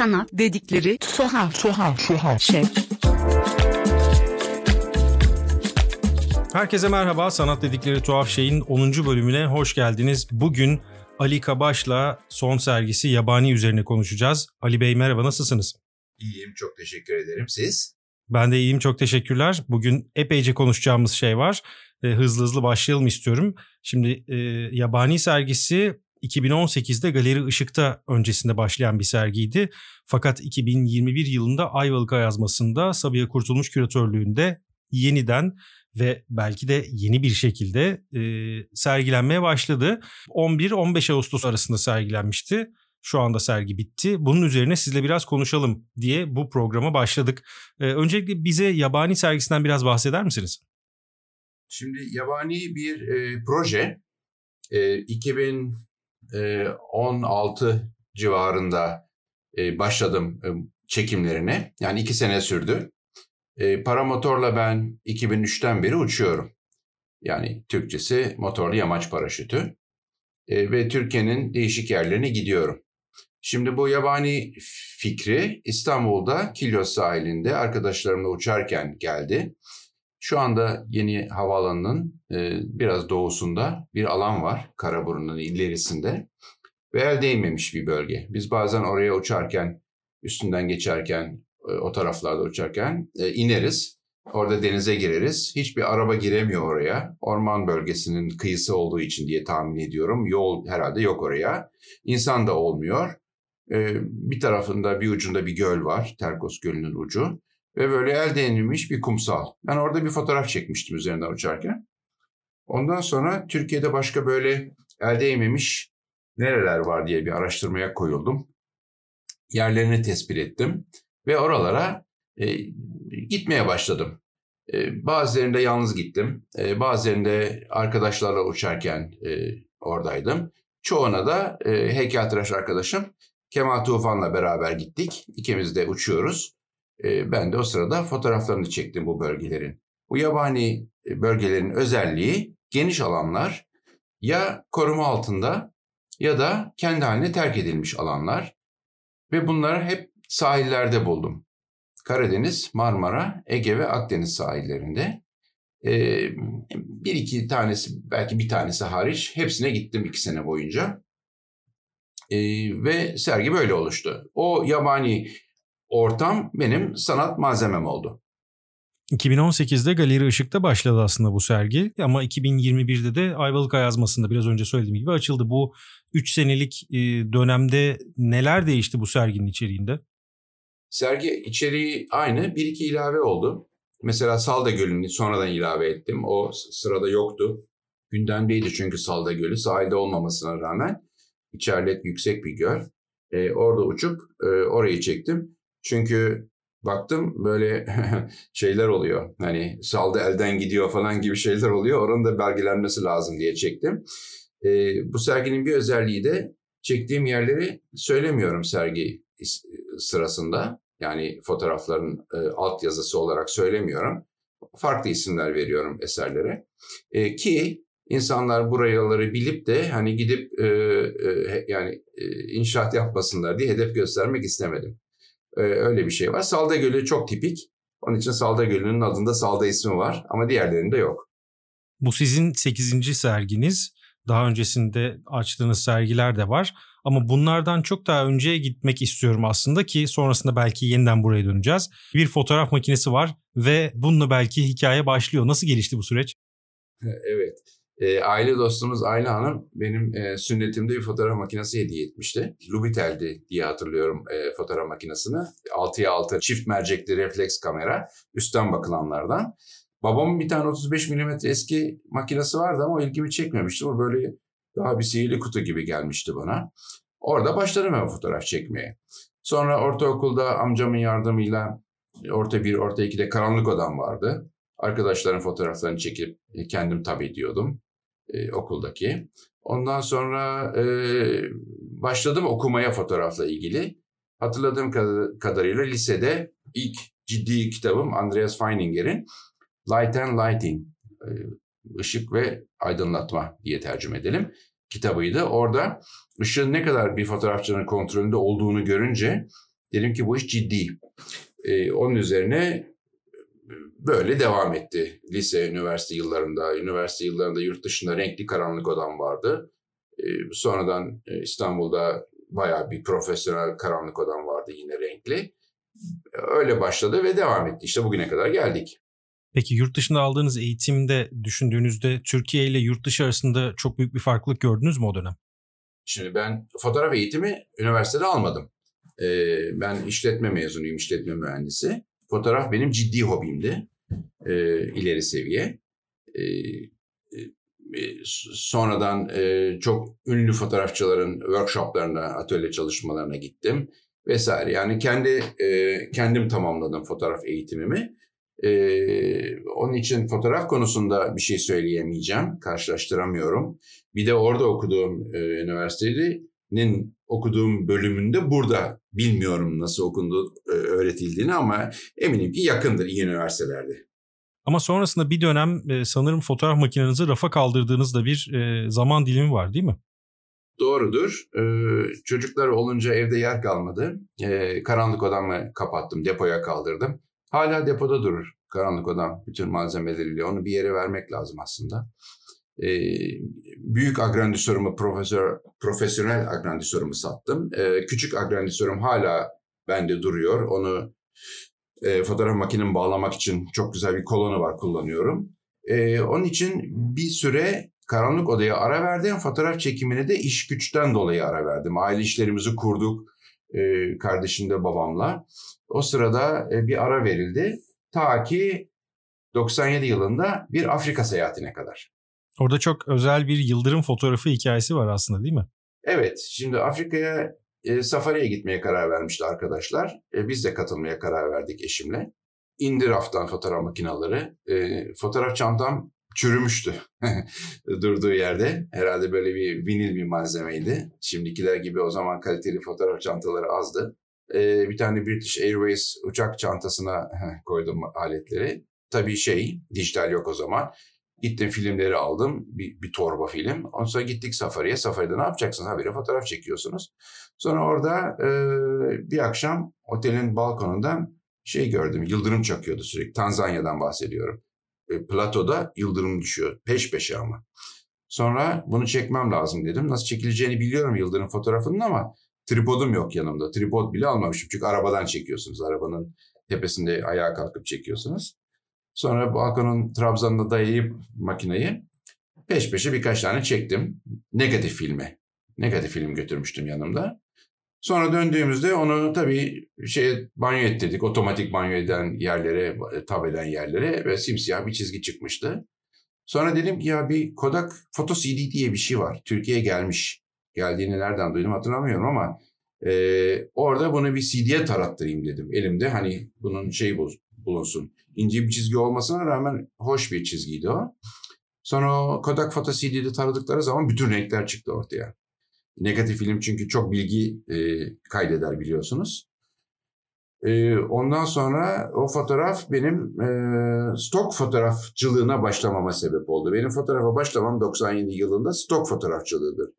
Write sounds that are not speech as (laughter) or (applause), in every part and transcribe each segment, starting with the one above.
Sanat dedikleri tuhaf tuhaf tuhaf şey. Herkese merhaba. Sanat dedikleri tuhaf şeyin 10. bölümüne hoş geldiniz. Bugün Ali Kabaş'la son sergisi Yabani üzerine konuşacağız. Ali Bey merhaba nasılsınız? İyiyim çok teşekkür ederim. Siz? Ben de iyiyim çok teşekkürler. Bugün epeyce konuşacağımız şey var. E, hızlı hızlı başlayalım istiyorum. Şimdi e, Yabani sergisi 2018'de Galeri Işık'ta öncesinde başlayan bir sergiydi. Fakat 2021 yılında Ayvalık Ayazması'nda Sabiha Kurtulmuş küratörlüğünde yeniden ve belki de yeni bir şekilde e, sergilenmeye başladı. 11-15 Ağustos arasında sergilenmişti. Şu anda sergi bitti. Bunun üzerine sizle biraz konuşalım diye bu programa başladık. E, öncelikle bize Yabani sergisinden biraz bahseder misiniz? Şimdi Yabani bir e, proje. E, 2016 civarında başladım çekimlerine. Yani iki sene sürdü. Paramotorla ben 2003'ten beri uçuyorum. Yani Türkçesi motorlu yamaç paraşütü. Ve Türkiye'nin değişik yerlerine gidiyorum. Şimdi bu yabani fikri İstanbul'da Kilyos sahilinde arkadaşlarımla uçarken geldi. Şu anda yeni havaalanının e, biraz doğusunda bir alan var Karaburun'un ilerisinde ve el değmemiş bir bölge. Biz bazen oraya uçarken, üstünden geçerken, e, o taraflarda uçarken e, ineriz. Orada denize gireriz. Hiçbir araba giremiyor oraya. Orman bölgesinin kıyısı olduğu için diye tahmin ediyorum. Yol herhalde yok oraya. İnsan da olmuyor. Bir tarafında bir ucunda bir göl var. Terkos Gölü'nün ucu. Ve böyle el değinilmiş bir kumsal. Ben orada bir fotoğraf çekmiştim üzerinden uçarken. Ondan sonra Türkiye'de başka böyle el değmemiş nereler var diye bir araştırmaya koyuldum. Yerlerini tespit ettim ve oralara e, gitmeye başladım. E, bazılarında yalnız gittim, e, bazılarında arkadaşlarla uçarken e, oradaydım. Çoğuna da e, heykeltıraş arkadaşım Kemal Tufan'la beraber gittik. İkimiz de uçuyoruz. Ben de o sırada fotoğraflarını çektim bu bölgelerin. Bu yabani bölgelerin özelliği geniş alanlar ya koruma altında ya da kendi haline terk edilmiş alanlar ve bunları hep sahillerde buldum. Karadeniz, Marmara, Ege ve Akdeniz sahillerinde. Bir iki tanesi, belki bir tanesi hariç hepsine gittim iki sene boyunca. Ve sergi böyle oluştu. O yabani ortam benim sanat malzemem oldu. 2018'de Galeri Işık'ta başladı aslında bu sergi ama 2021'de de Ayvalık Ayazması'nda biraz önce söylediğim gibi açıldı. Bu 3 senelik dönemde neler değişti bu serginin içeriğinde? Sergi içeriği aynı. Bir iki ilave oldu. Mesela Salda Gölü'nü sonradan ilave ettim. O sırada yoktu. Gündemdeydi çünkü Salda Gölü sahilde olmamasına rağmen. İçerlet yüksek bir göl. Ee, orada uçup e, orayı çektim. Çünkü baktım böyle (laughs) şeyler oluyor. Hani salda elden gidiyor falan gibi şeyler oluyor. Oranın da belgelenmesi lazım diye çektim. E, bu serginin bir özelliği de çektiğim yerleri söylemiyorum sergi sırasında. Yani fotoğrafların e, alt yazısı olarak söylemiyorum. Farklı isimler veriyorum eserlere. E, ki insanlar buraları bilip de hani gidip e, e, yani e, inşaat yapmasınlar diye hedef göstermek istemedim. E, öyle bir şey var. Salda Gölü çok tipik. Onun için Salda Gölü'nün adında Salda ismi var ama diğerlerinde yok. Bu sizin 8. serginiz. Daha öncesinde açtığınız sergiler de var. Ama bunlardan çok daha önceye gitmek istiyorum aslında ki sonrasında belki yeniden buraya döneceğiz. Bir fotoğraf makinesi var ve bununla belki hikaye başlıyor. Nasıl gelişti bu süreç? (laughs) evet. E, aile dostumuz Ayla Hanım benim e, sünnetimde bir fotoğraf makinesi hediye etmişti. Lubitel'di diye hatırlıyorum e, fotoğraf makinesini. 6'ya 6 çift mercekli refleks kamera. Üstten bakılanlardan. Babamın bir tane 35 mm eski makinesi vardı ama ilgimi çekmemişti. O böyle daha bir sihirli kutu gibi gelmişti bana. Orada başladım ben fotoğraf çekmeye. Sonra ortaokulda amcamın yardımıyla orta bir, orta ikide karanlık odam vardı. Arkadaşların fotoğraflarını çekip kendim tabi ediyordum e, okuldaki. Ondan sonra e, başladım okumaya fotoğrafla ilgili. Hatırladığım kadarıyla lisede ilk ciddi kitabım Andreas Feininger'in Light and Lighting, e, ışık ve aydınlatma diye tercüme edelim kitabıydı. Orada ışığın ne kadar bir fotoğrafçının kontrolünde olduğunu görünce Dedim ki bu iş ciddi. E, onun üzerine böyle devam etti. Lise, üniversite yıllarında, üniversite yıllarında yurt dışında renkli karanlık odam vardı. E, sonradan e, İstanbul'da bayağı bir profesyonel karanlık odam vardı yine renkli. Öyle başladı ve devam etti. İşte bugüne kadar geldik. Peki yurt dışında aldığınız eğitimde düşündüğünüzde Türkiye ile yurt dışı arasında çok büyük bir farklılık gördünüz mü o dönem? Şimdi ben fotoğraf eğitimi üniversitede almadım. Ee, ben işletme mezunuyum, işletme mühendisi. Fotoğraf benim ciddi hobimdi. Ee, ileri seviye. Ee, e, sonradan e, çok ünlü fotoğrafçıların workshoplarına, atölye çalışmalarına gittim vesaire. Yani kendi e, kendim tamamladım fotoğraf eğitimimi. Ee, onun için fotoğraf konusunda bir şey söyleyemeyeceğim, karşılaştıramıyorum. Bir de orada okuduğum e, üniversitenin okuduğum bölümünde burada bilmiyorum nasıl okundu e, öğretildiğini ama eminim ki yakındır iyi üniversitelerde. Ama sonrasında bir dönem e, sanırım fotoğraf makinenizi rafa kaldırdığınızda bir e, zaman dilimi var değil mi? Doğrudur. Ee, çocuklar olunca evde yer kalmadı. Ee, karanlık odamı kapattım, depoya kaldırdım. Hala depoda durur karanlık odam bütün malzemeleriyle. Onu bir yere vermek lazım aslında. Ee, büyük agrandisörümü, profesör, profesyonel agrandisörümü sattım. Ee, küçük agrandisörüm hala bende duruyor. Onu e, fotoğraf makinemi bağlamak için çok güzel bir kolonu var kullanıyorum. Ee, onun için bir süre karanlık odaya ara verdim. Fotoğraf çekimini de iş güçten dolayı ara verdim. Aile işlerimizi kurduk e, kardeşim de babamla. O sırada e, bir ara verildi. Ta ki 97 yılında bir Afrika seyahatine kadar. Orada çok özel bir yıldırım fotoğrafı hikayesi var aslında değil mi? Evet. Şimdi Afrika'ya e, safariye gitmeye karar vermişti arkadaşlar. E, biz de katılmaya karar verdik eşimle. İndi raftan fotoğraf makineleri. E, fotoğraf çantam çürümüştü (laughs) durduğu yerde. Herhalde böyle bir vinil bir malzemeydi. Şimdikiler gibi o zaman kaliteli fotoğraf çantaları azdı. Ee, bir tane British Airways uçak çantasına (laughs) koydum aletleri. Tabii şey, dijital yok o zaman. Gittim filmleri aldım. Bir, bir torba film. Ondan sonra gittik safariye. Safaride ne yapacaksınız? Habire fotoğraf çekiyorsunuz. Sonra orada e, bir akşam otelin balkonundan şey gördüm. Yıldırım çakıyordu sürekli. Tanzanya'dan bahsediyorum. E, platoda yıldırım düşüyor. Peş peşe ama. Sonra bunu çekmem lazım dedim. Nasıl çekileceğini biliyorum yıldırım fotoğrafının ama tripodum yok yanımda. Tripod bile almamışım çünkü arabadan çekiyorsunuz. Arabanın tepesinde ayağa kalkıp çekiyorsunuz. Sonra balkonun trabzanına dayayıp makineyi peş peşe birkaç tane çektim. Negatif filmi. Negatif film götürmüştüm yanımda. Sonra döndüğümüzde onu tabii şey banyo ettirdik. Otomatik banyo eden yerlere, tab eden yerlere ve simsiyah bir çizgi çıkmıştı. Sonra dedim ki ya bir Kodak Foto CD diye bir şey var. Türkiye'ye gelmiş. Geldiğini nereden duydum hatırlamıyorum ama e, orada bunu bir CD'ye tarattırayım dedim. Elimde hani bunun şeyi bulunsun. İnce bir çizgi olmasına rağmen hoş bir çizgiydi o. Sonra o Kodak Foto CD'de taradıkları zaman bütün renkler çıktı ortaya. Negatif film çünkü çok bilgi e, kaydeder biliyorsunuz. E, ondan sonra o fotoğraf benim e, stok fotoğrafçılığına başlamama sebep oldu. Benim fotoğrafa başlamam 97 yılında stok fotoğrafçılığıdır.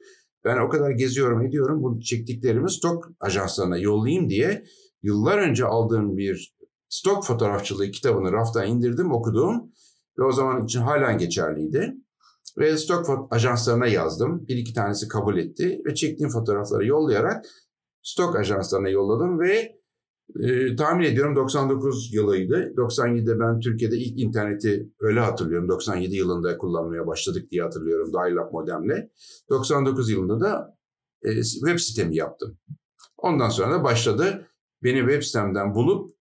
Ben o kadar geziyorum ediyorum bu çektiklerimi stok ajanslarına yollayayım diye yıllar önce aldığım bir stok fotoğrafçılığı kitabını raftan indirdim okudum ve o zaman için halen geçerliydi. Ve stok ajanslarına yazdım. Bir iki tanesi kabul etti ve çektiğim fotoğrafları yollayarak stok ajanslarına yolladım ve e, tahmin ediyorum 99 yılıydı. 97'de ben Türkiye'de ilk interneti öyle hatırlıyorum. 97 yılında kullanmaya başladık diye hatırlıyorum dial-up modemle. 99 yılında da e, web sitemi yaptım. Ondan sonra da başladı. Beni web sitemden bulup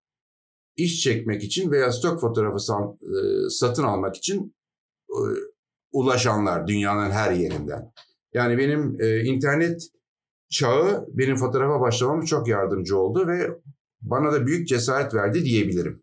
iş çekmek için veya stok fotoğrafı e, satın almak için e, ulaşanlar dünyanın her yerinden. Yani benim e, internet çağı benim fotoğrafa başlamama çok yardımcı oldu ve bana da büyük cesaret verdi diyebilirim.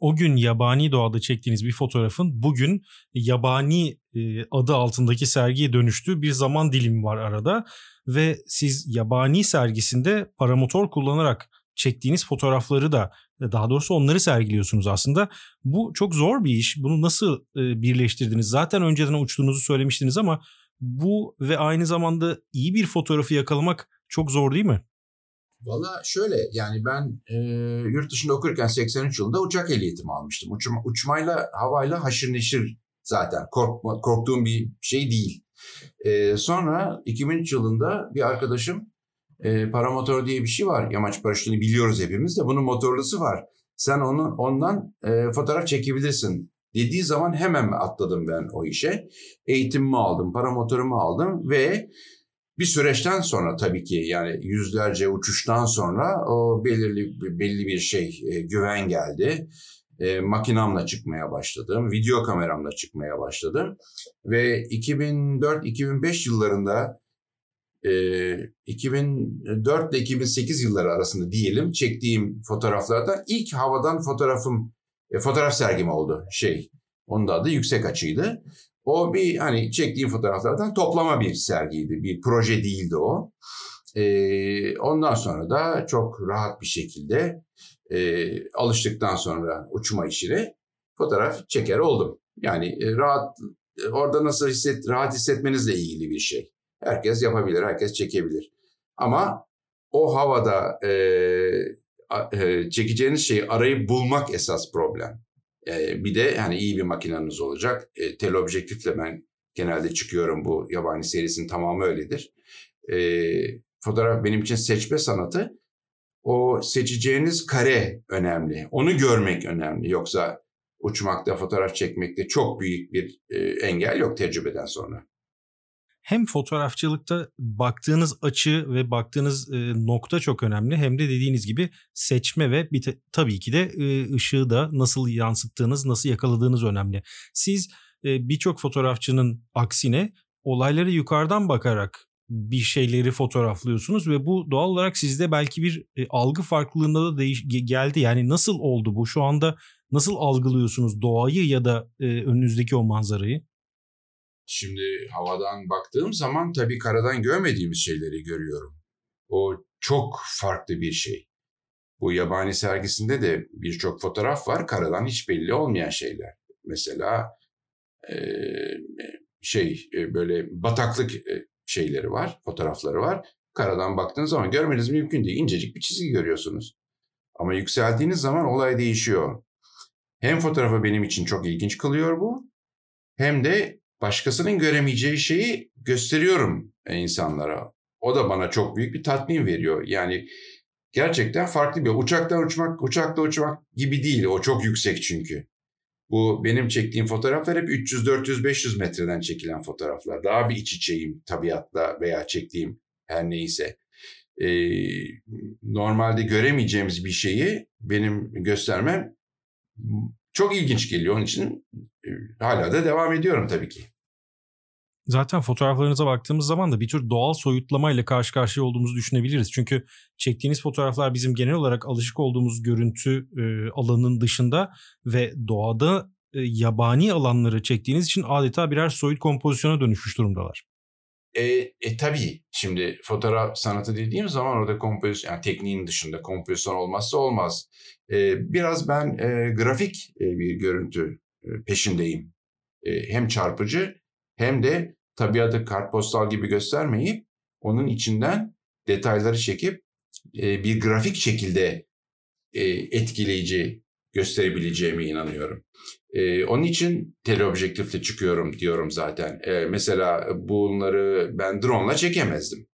O gün yabani doğada çektiğiniz bir fotoğrafın bugün yabani e, adı altındaki sergiye dönüştüğü bir zaman dilimi var arada ve siz yabani sergisinde paramotor kullanarak çektiğiniz fotoğrafları da daha doğrusu onları sergiliyorsunuz aslında. Bu çok zor bir iş. Bunu nasıl e, birleştirdiniz? Zaten önceden uçtuğunuzu söylemiştiniz ama bu ve aynı zamanda iyi bir fotoğrafı yakalamak çok zor değil mi? Valla şöyle yani ben e, yurt dışında okurken 83 yılında uçak ehliyetimi almıştım. Uçma, uçmayla havayla haşır neşir zaten korkma, korktuğum bir şey değil. E, sonra 2003 yılında bir arkadaşım e, paramotor diye bir şey var. Yamaç paraşütünü biliyoruz hepimiz de bunun motorlusu var. Sen onu ondan e, fotoğraf çekebilirsin dediği zaman hemen atladım ben o işe. Eğitimimi aldım, paramotorumu aldım ve bir süreçten sonra tabii ki yani yüzlerce uçuştan sonra o belirli belli bir şey e, güven geldi. E, makinamla çıkmaya başladım, video kameramla çıkmaya başladım ve 2004-2005 yıllarında 2004 ile 2008 yılları arasında diyelim çektiğim fotoğraflardan ilk havadan fotoğrafım e, fotoğraf sergim oldu şey. Onun da adı yüksek açıydı. O bir hani çektiğim fotoğraflardan toplama bir sergiydi. Bir proje değildi o. E, ondan sonra da çok rahat bir şekilde e, alıştıktan sonra uçma işine fotoğraf çeker oldum. Yani e, rahat orada nasıl hisset rahat hissetmenizle ilgili bir şey. Herkes yapabilir, herkes çekebilir. Ama o havada e, e, çekeceğiniz şeyi arayıp bulmak esas problem. E, bir de yani iyi bir makineniz olacak. E, teleobjektifle ben genelde çıkıyorum bu yabani serisinin tamamı öyledir. E, fotoğraf benim için seçme sanatı. O seçeceğiniz kare önemli. Onu görmek önemli. Yoksa uçmakta, fotoğraf çekmekte çok büyük bir e, engel yok tecrübeden sonra hem fotoğrafçılıkta baktığınız açı ve baktığınız e, nokta çok önemli hem de dediğiniz gibi seçme ve bir te, tabii ki de e, ışığı da nasıl yansıttığınız, nasıl yakaladığınız önemli. Siz e, birçok fotoğrafçının aksine olayları yukarıdan bakarak bir şeyleri fotoğraflıyorsunuz ve bu doğal olarak sizde belki bir e, algı farklılığında da değiş geldi. Yani nasıl oldu bu? Şu anda nasıl algılıyorsunuz doğayı ya da e, önünüzdeki o manzarayı? Şimdi havadan baktığım zaman tabii karadan görmediğimiz şeyleri görüyorum. O çok farklı bir şey. Bu yabani sergisinde de birçok fotoğraf var. Karadan hiç belli olmayan şeyler. Mesela şey e, böyle bataklık e, şeyleri var, fotoğrafları var. Karadan baktığınız zaman görmeniz mümkün değil. İncecik bir çizgi görüyorsunuz. Ama yükseldiğiniz zaman olay değişiyor. Hem fotoğrafı benim için çok ilginç kılıyor bu. Hem de başkasının göremeyeceği şeyi gösteriyorum insanlara. O da bana çok büyük bir tatmin veriyor. Yani gerçekten farklı bir uçaktan uçmak, uçakta uçmak gibi değil. O çok yüksek çünkü. Bu benim çektiğim fotoğraflar hep 300, 400, 500 metreden çekilen fotoğraflar. Daha bir iç içeyim tabiatla veya çektiğim her neyse. Ee, normalde göremeyeceğimiz bir şeyi benim göstermem çok ilginç geliyor. Onun için e, hala da devam ediyorum tabii ki. Zaten fotoğraflarınıza baktığımız zaman da bir tür doğal soyutlamayla karşı karşıya olduğumuzu düşünebiliriz. Çünkü çektiğiniz fotoğraflar bizim genel olarak alışık olduğumuz görüntü e, alanının dışında ve doğada e, yabani alanları çektiğiniz için adeta birer soyut kompozisyona dönüşmüş durumdalar. E, e tabii şimdi fotoğraf sanatı dediğim zaman orada kompozisyon yani tekniğin dışında kompozisyon olmazsa olmaz. E, biraz ben e, grafik e, bir görüntü e, peşindeyim. E, hem çarpıcı hem de tabiatı kartpostal gibi göstermeyip onun içinden detayları çekip e, bir grafik şekilde e, etkileyici gösterebileceğime inanıyorum. E, onun için teleobjektifle çıkıyorum diyorum zaten. E, mesela bunları ben drone ile çekemezdim.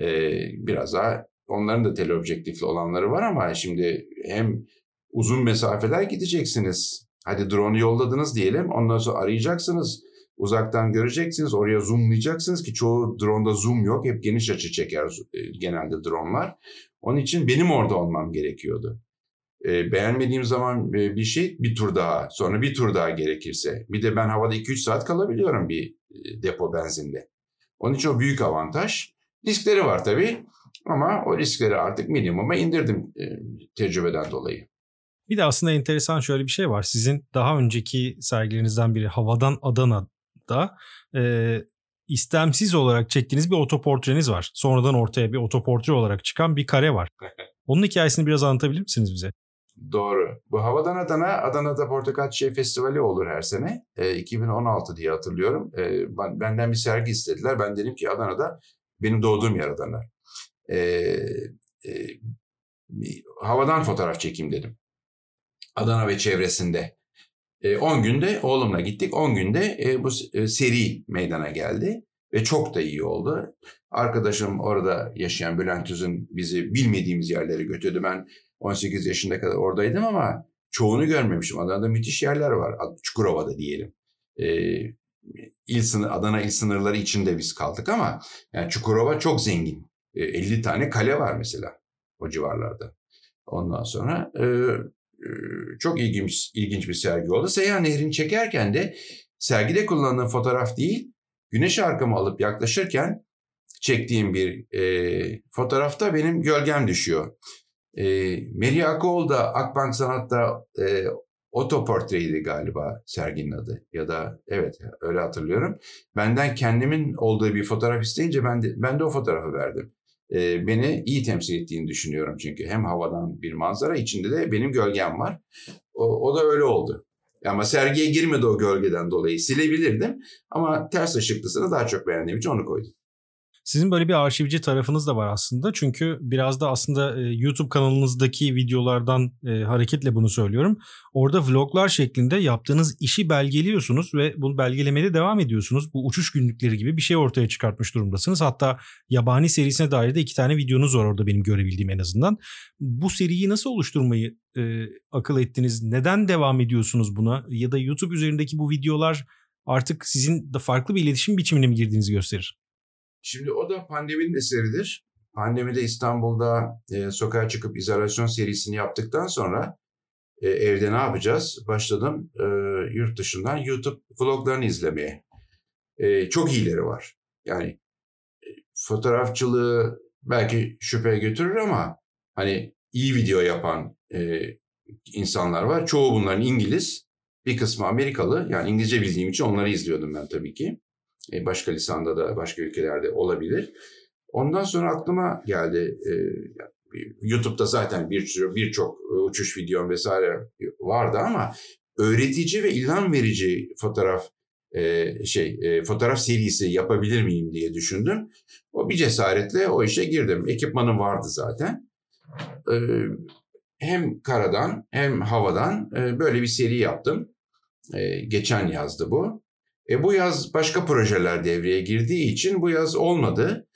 E, biraz daha onların da teleobjektifli olanları var ama şimdi hem uzun mesafeler gideceksiniz. Hadi drone'u yolladınız diyelim. Ondan sonra arayacaksınız. Uzaktan göreceksiniz. Oraya zoomlayacaksınız ki çoğu drone'da zoom yok. Hep geniş açı çeker e, genelde dronelar. Onun için benim orada olmam gerekiyordu. E, beğenmediğim zaman e, bir şey bir tur daha sonra bir tur daha gerekirse. Bir de ben havada 2-3 saat kalabiliyorum bir e, depo benzinde. Onun için o büyük avantaj. Riskleri var tabii ama o riskleri artık minimuma indirdim e, tecrübeden dolayı. Bir de aslında enteresan şöyle bir şey var. Sizin daha önceki sergilerinizden biri Havadan Adana'da e, istemsiz olarak çektiğiniz bir otoportreniz var. Sonradan ortaya bir otoportre olarak çıkan bir kare var. (laughs) Onun hikayesini biraz anlatabilir misiniz bize? Doğru. Bu Havadan Adana, Adana'da Portakal Çiçeği Festivali olur her sene. E, 2016 diye hatırlıyorum. E, ben, benden bir sergi istediler. Ben dedim ki Adana'da benim doğduğum yer Adana. E, e, havadan fotoğraf çekeyim dedim. Adana ve çevresinde. 10 günde oğlumla gittik. 10 günde bu seri meydana geldi ve çok da iyi oldu. Arkadaşım orada yaşayan Bülent Üzün bizi bilmediğimiz yerlere götürdü. Ben 18 yaşında kadar oradaydım ama çoğunu görmemişim. Adana'da müthiş yerler var. Çukurova'da diyelim. Ee, il sınır, Adana il sınırları içinde biz kaldık ama yani Çukurova çok zengin. Ee, 50 tane kale var mesela o civarlarda. Ondan sonra e, e, çok ilginç, ilginç bir sergi oldu. Seyhan Nehri'ni çekerken de sergide kullanıldığım fotoğraf değil, güneş arkamı alıp yaklaşırken çektiğim bir e, fotoğrafta benim gölgem düşüyor. E, Meri Akoğlu da Akbank Sanat'ta e, otoportreydi galiba serginin adı ya da evet öyle hatırlıyorum. Benden kendimin olduğu bir fotoğraf isteyince ben de, ben de o fotoğrafı verdim. E, beni iyi temsil ettiğini düşünüyorum çünkü hem havadan bir manzara içinde de benim gölgem var. O, o da öyle oldu. Ama sergiye girmedi o gölgeden dolayı. Silebilirdim ama ters ışıklısını daha çok beğendiğim için onu koydum. Sizin böyle bir arşivci tarafınız da var aslında. Çünkü biraz da aslında e, YouTube kanalınızdaki videolardan e, hareketle bunu söylüyorum. Orada vloglar şeklinde yaptığınız işi belgeliyorsunuz ve bunu belgelemeye devam ediyorsunuz. Bu uçuş günlükleri gibi bir şey ortaya çıkartmış durumdasınız. Hatta yabani serisine dair de iki tane videonuz var orada benim görebildiğim en azından. Bu seriyi nasıl oluşturmayı e, akıl ettiniz? Neden devam ediyorsunuz buna? Ya da YouTube üzerindeki bu videolar artık sizin de farklı bir iletişim biçimine mi girdiğinizi gösterir? Şimdi o da pandeminin eseridir. Pandemide İstanbul'da e, sokağa çıkıp izolasyon serisini yaptıktan sonra e, evde ne yapacağız? Başladım e, yurt dışından YouTube vloglarını izlemeye. E, çok iyileri var. Yani e, fotoğrafçılığı belki şüphe götürür ama hani iyi video yapan e, insanlar var. Çoğu bunların İngiliz, bir kısmı Amerikalı. Yani İngilizce bildiğim için onları izliyordum ben tabii ki. E, başka lisanda da başka ülkelerde olabilir. Ondan sonra aklıma geldi. E, YouTube'da zaten birçok birçok uçuş videom vesaire vardı ama öğretici ve ilham verici fotoğraf e, şey fotoğraf serisi yapabilir miyim diye düşündüm. O bir cesaretle o işe girdim. Ekipmanım vardı zaten. hem karadan hem havadan böyle bir seri yaptım. geçen yazdı bu. E, bu yaz başka projeler devreye girdiği için bu yaz olmadı.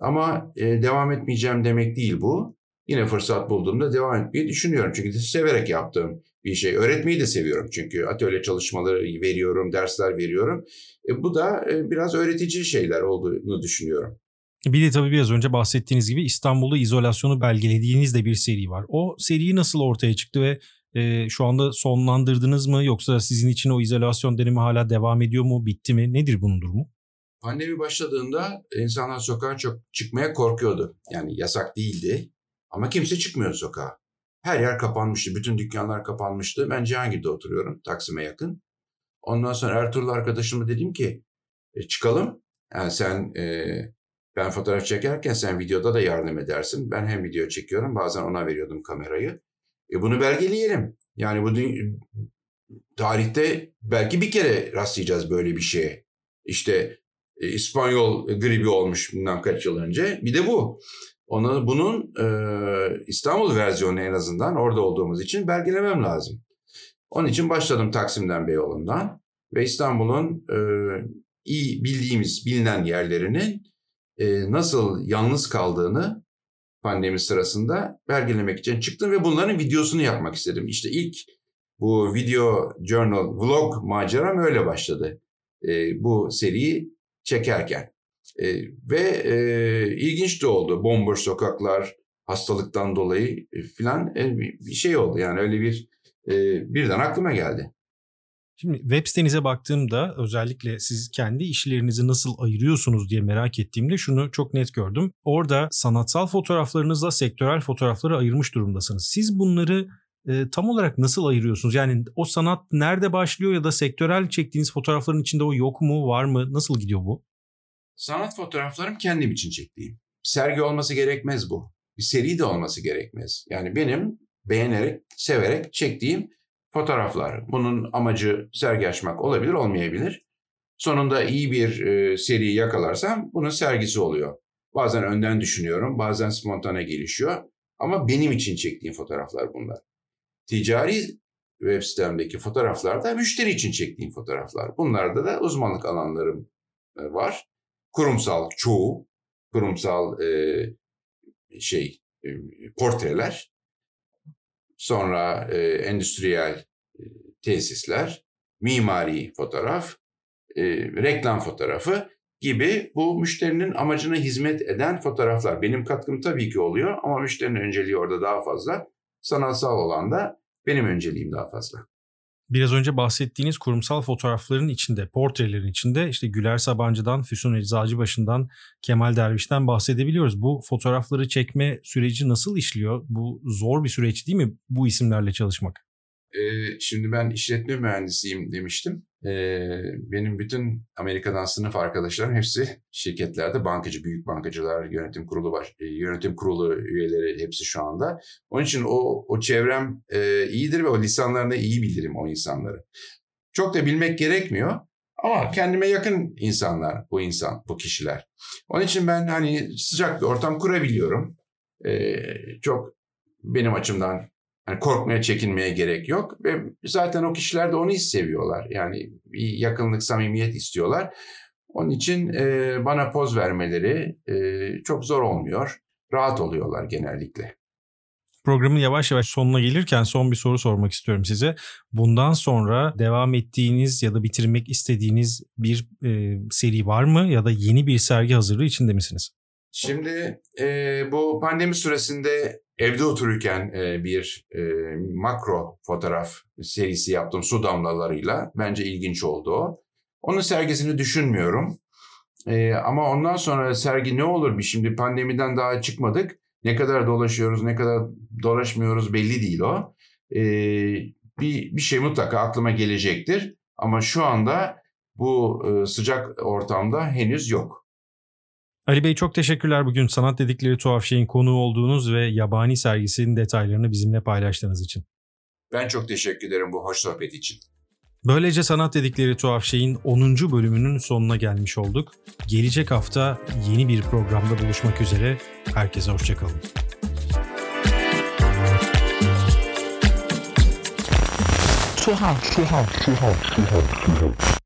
Ama e, devam etmeyeceğim demek değil bu. Yine fırsat bulduğumda devam etmeyi düşünüyorum. Çünkü severek yaptığım bir şey. Öğretmeyi de seviyorum çünkü atölye çalışmaları veriyorum, dersler veriyorum. E, bu da e, biraz öğretici şeyler olduğunu düşünüyorum. Bir de tabii biraz önce bahsettiğiniz gibi İstanbul'da izolasyonu belgelediğiniz de bir seri var. O seri nasıl ortaya çıktı ve e, şu anda sonlandırdınız mı yoksa sizin için o izolasyon dönemi hala devam ediyor mu bitti mi nedir bunun durumu? Pandemi başladığında insanlar sokağa çok çıkmaya korkuyordu. Yani yasak değildi ama kimse çıkmıyordu sokağa. Her yer kapanmıştı. Bütün dükkanlar kapanmıştı. Ben Cihangir'de oturuyorum. Taksim'e yakın. Ondan sonra Ertuğrul arkadaşıma dedim ki e, çıkalım. Yani sen e, ben fotoğraf çekerken sen videoda da yardım edersin. Ben hem video çekiyorum bazen ona veriyordum kamerayı. E bunu belgeleyelim. Yani bu tarihte belki bir kere rastlayacağız böyle bir şeye. İşte e, İspanyol gribi olmuş bundan kaç yıl önce. Bir de bu. Ona, bunun e, İstanbul versiyonu en azından orada olduğumuz için belgelemem lazım. Onun için başladım Taksim'den Beyoğlu'ndan ve İstanbul'un e, iyi bildiğimiz bilinen yerlerinin e, nasıl yalnız kaldığını pandemi sırasında belgelemek için çıktım ve bunların videosunu yapmak istedim. İşte ilk bu video journal vlog maceram öyle başladı. E, bu seriyi çekerken. E, ve e, ilginç de oldu. Bomboş sokaklar, hastalıktan dolayı e, filan e, bir şey oldu. Yani öyle bir e, birden aklıma geldi. Şimdi web sitenize baktığımda özellikle siz kendi işlerinizi nasıl ayırıyorsunuz diye merak ettiğimde şunu çok net gördüm. Orada sanatsal fotoğraflarınızla sektörel fotoğrafları ayırmış durumdasınız. Siz bunları e, tam olarak nasıl ayırıyorsunuz? Yani o sanat nerede başlıyor ya da sektörel çektiğiniz fotoğrafların içinde o yok mu, var mı? Nasıl gidiyor bu? Sanat fotoğraflarım kendim için çektiğim. Sergi olması gerekmez bu. Bir seri de olması gerekmez. Yani benim beğenerek, severek çektiğim fotoğraflar. Bunun amacı sergi açmak olabilir, olmayabilir. Sonunda iyi bir e, seri yakalarsam bunun sergisi oluyor. Bazen önden düşünüyorum, bazen spontane gelişiyor. Ama benim için çektiğim fotoğraflar bunlar. Ticari web sitemdeki fotoğraflar da müşteri için çektiğim fotoğraflar. Bunlarda da uzmanlık alanlarım e, var. Kurumsal çoğu, kurumsal e, şey e, portreler, sonra e, endüstriyel e, tesisler, mimari fotoğraf, e, reklam fotoğrafı gibi bu müşterinin amacına hizmet eden fotoğraflar. Benim katkım tabii ki oluyor ama müşterinin önceliği orada daha fazla. Sanatsal olan da benim önceliğim daha fazla. Biraz önce bahsettiğiniz kurumsal fotoğrafların içinde, portrelerin içinde işte Güler Sabancı'dan, Füsun Eczacıbaşı'ndan, Kemal Derviş'ten bahsedebiliyoruz. Bu fotoğrafları çekme süreci nasıl işliyor? Bu zor bir süreç değil mi bu isimlerle çalışmak? Ee, şimdi ben işletme mühendisiyim demiştim. Ee, benim bütün Amerika'dan sınıf arkadaşlarım hepsi şirketlerde bankacı, büyük bankacılar, yönetim kurulu baş, e, yönetim kurulu üyeleri hepsi şu anda. Onun için o o çevrem e, iyidir ve o lisanlarını iyi bilirim o insanları. Çok da bilmek gerekmiyor. Ama kendime yakın insanlar bu insan, bu kişiler. Onun için ben hani sıcak bir ortam kurabiliyorum. Ee, çok benim açımdan yani korkmaya, çekinmeye gerek yok. Ve zaten o kişiler de onu seviyorlar. Yani bir yakınlık, samimiyet istiyorlar. Onun için e, bana poz vermeleri e, çok zor olmuyor. Rahat oluyorlar genellikle. Programın yavaş yavaş sonuna gelirken son bir soru sormak istiyorum size. Bundan sonra devam ettiğiniz ya da bitirmek istediğiniz bir e, seri var mı ya da yeni bir sergi hazırlığı içinde misiniz? Şimdi e, bu pandemi süresinde evde otururken e, bir e, makro fotoğraf serisi yaptım su damlalarıyla. Bence ilginç oldu o. Onun sergisini düşünmüyorum. E, ama ondan sonra sergi ne olur bir şimdi pandemiden daha çıkmadık. Ne kadar dolaşıyoruz, ne kadar dolaşmıyoruz belli değil o. E, bir, bir şey mutlaka aklıma gelecektir. Ama şu anda bu e, sıcak ortamda henüz yok. Ali Bey çok teşekkürler bugün sanat dedikleri tuhaf şeyin konuğu olduğunuz ve yabani sergisinin detaylarını bizimle paylaştığınız için. Ben çok teşekkür ederim bu hoş sohbet için. Böylece sanat dedikleri tuhaf şeyin 10. bölümünün sonuna gelmiş olduk. Gelecek hafta yeni bir programda buluşmak üzere. Herkese hoşçakalın. Tuhaf, tuhaf, tuhaf, tuhaf, tuhaf.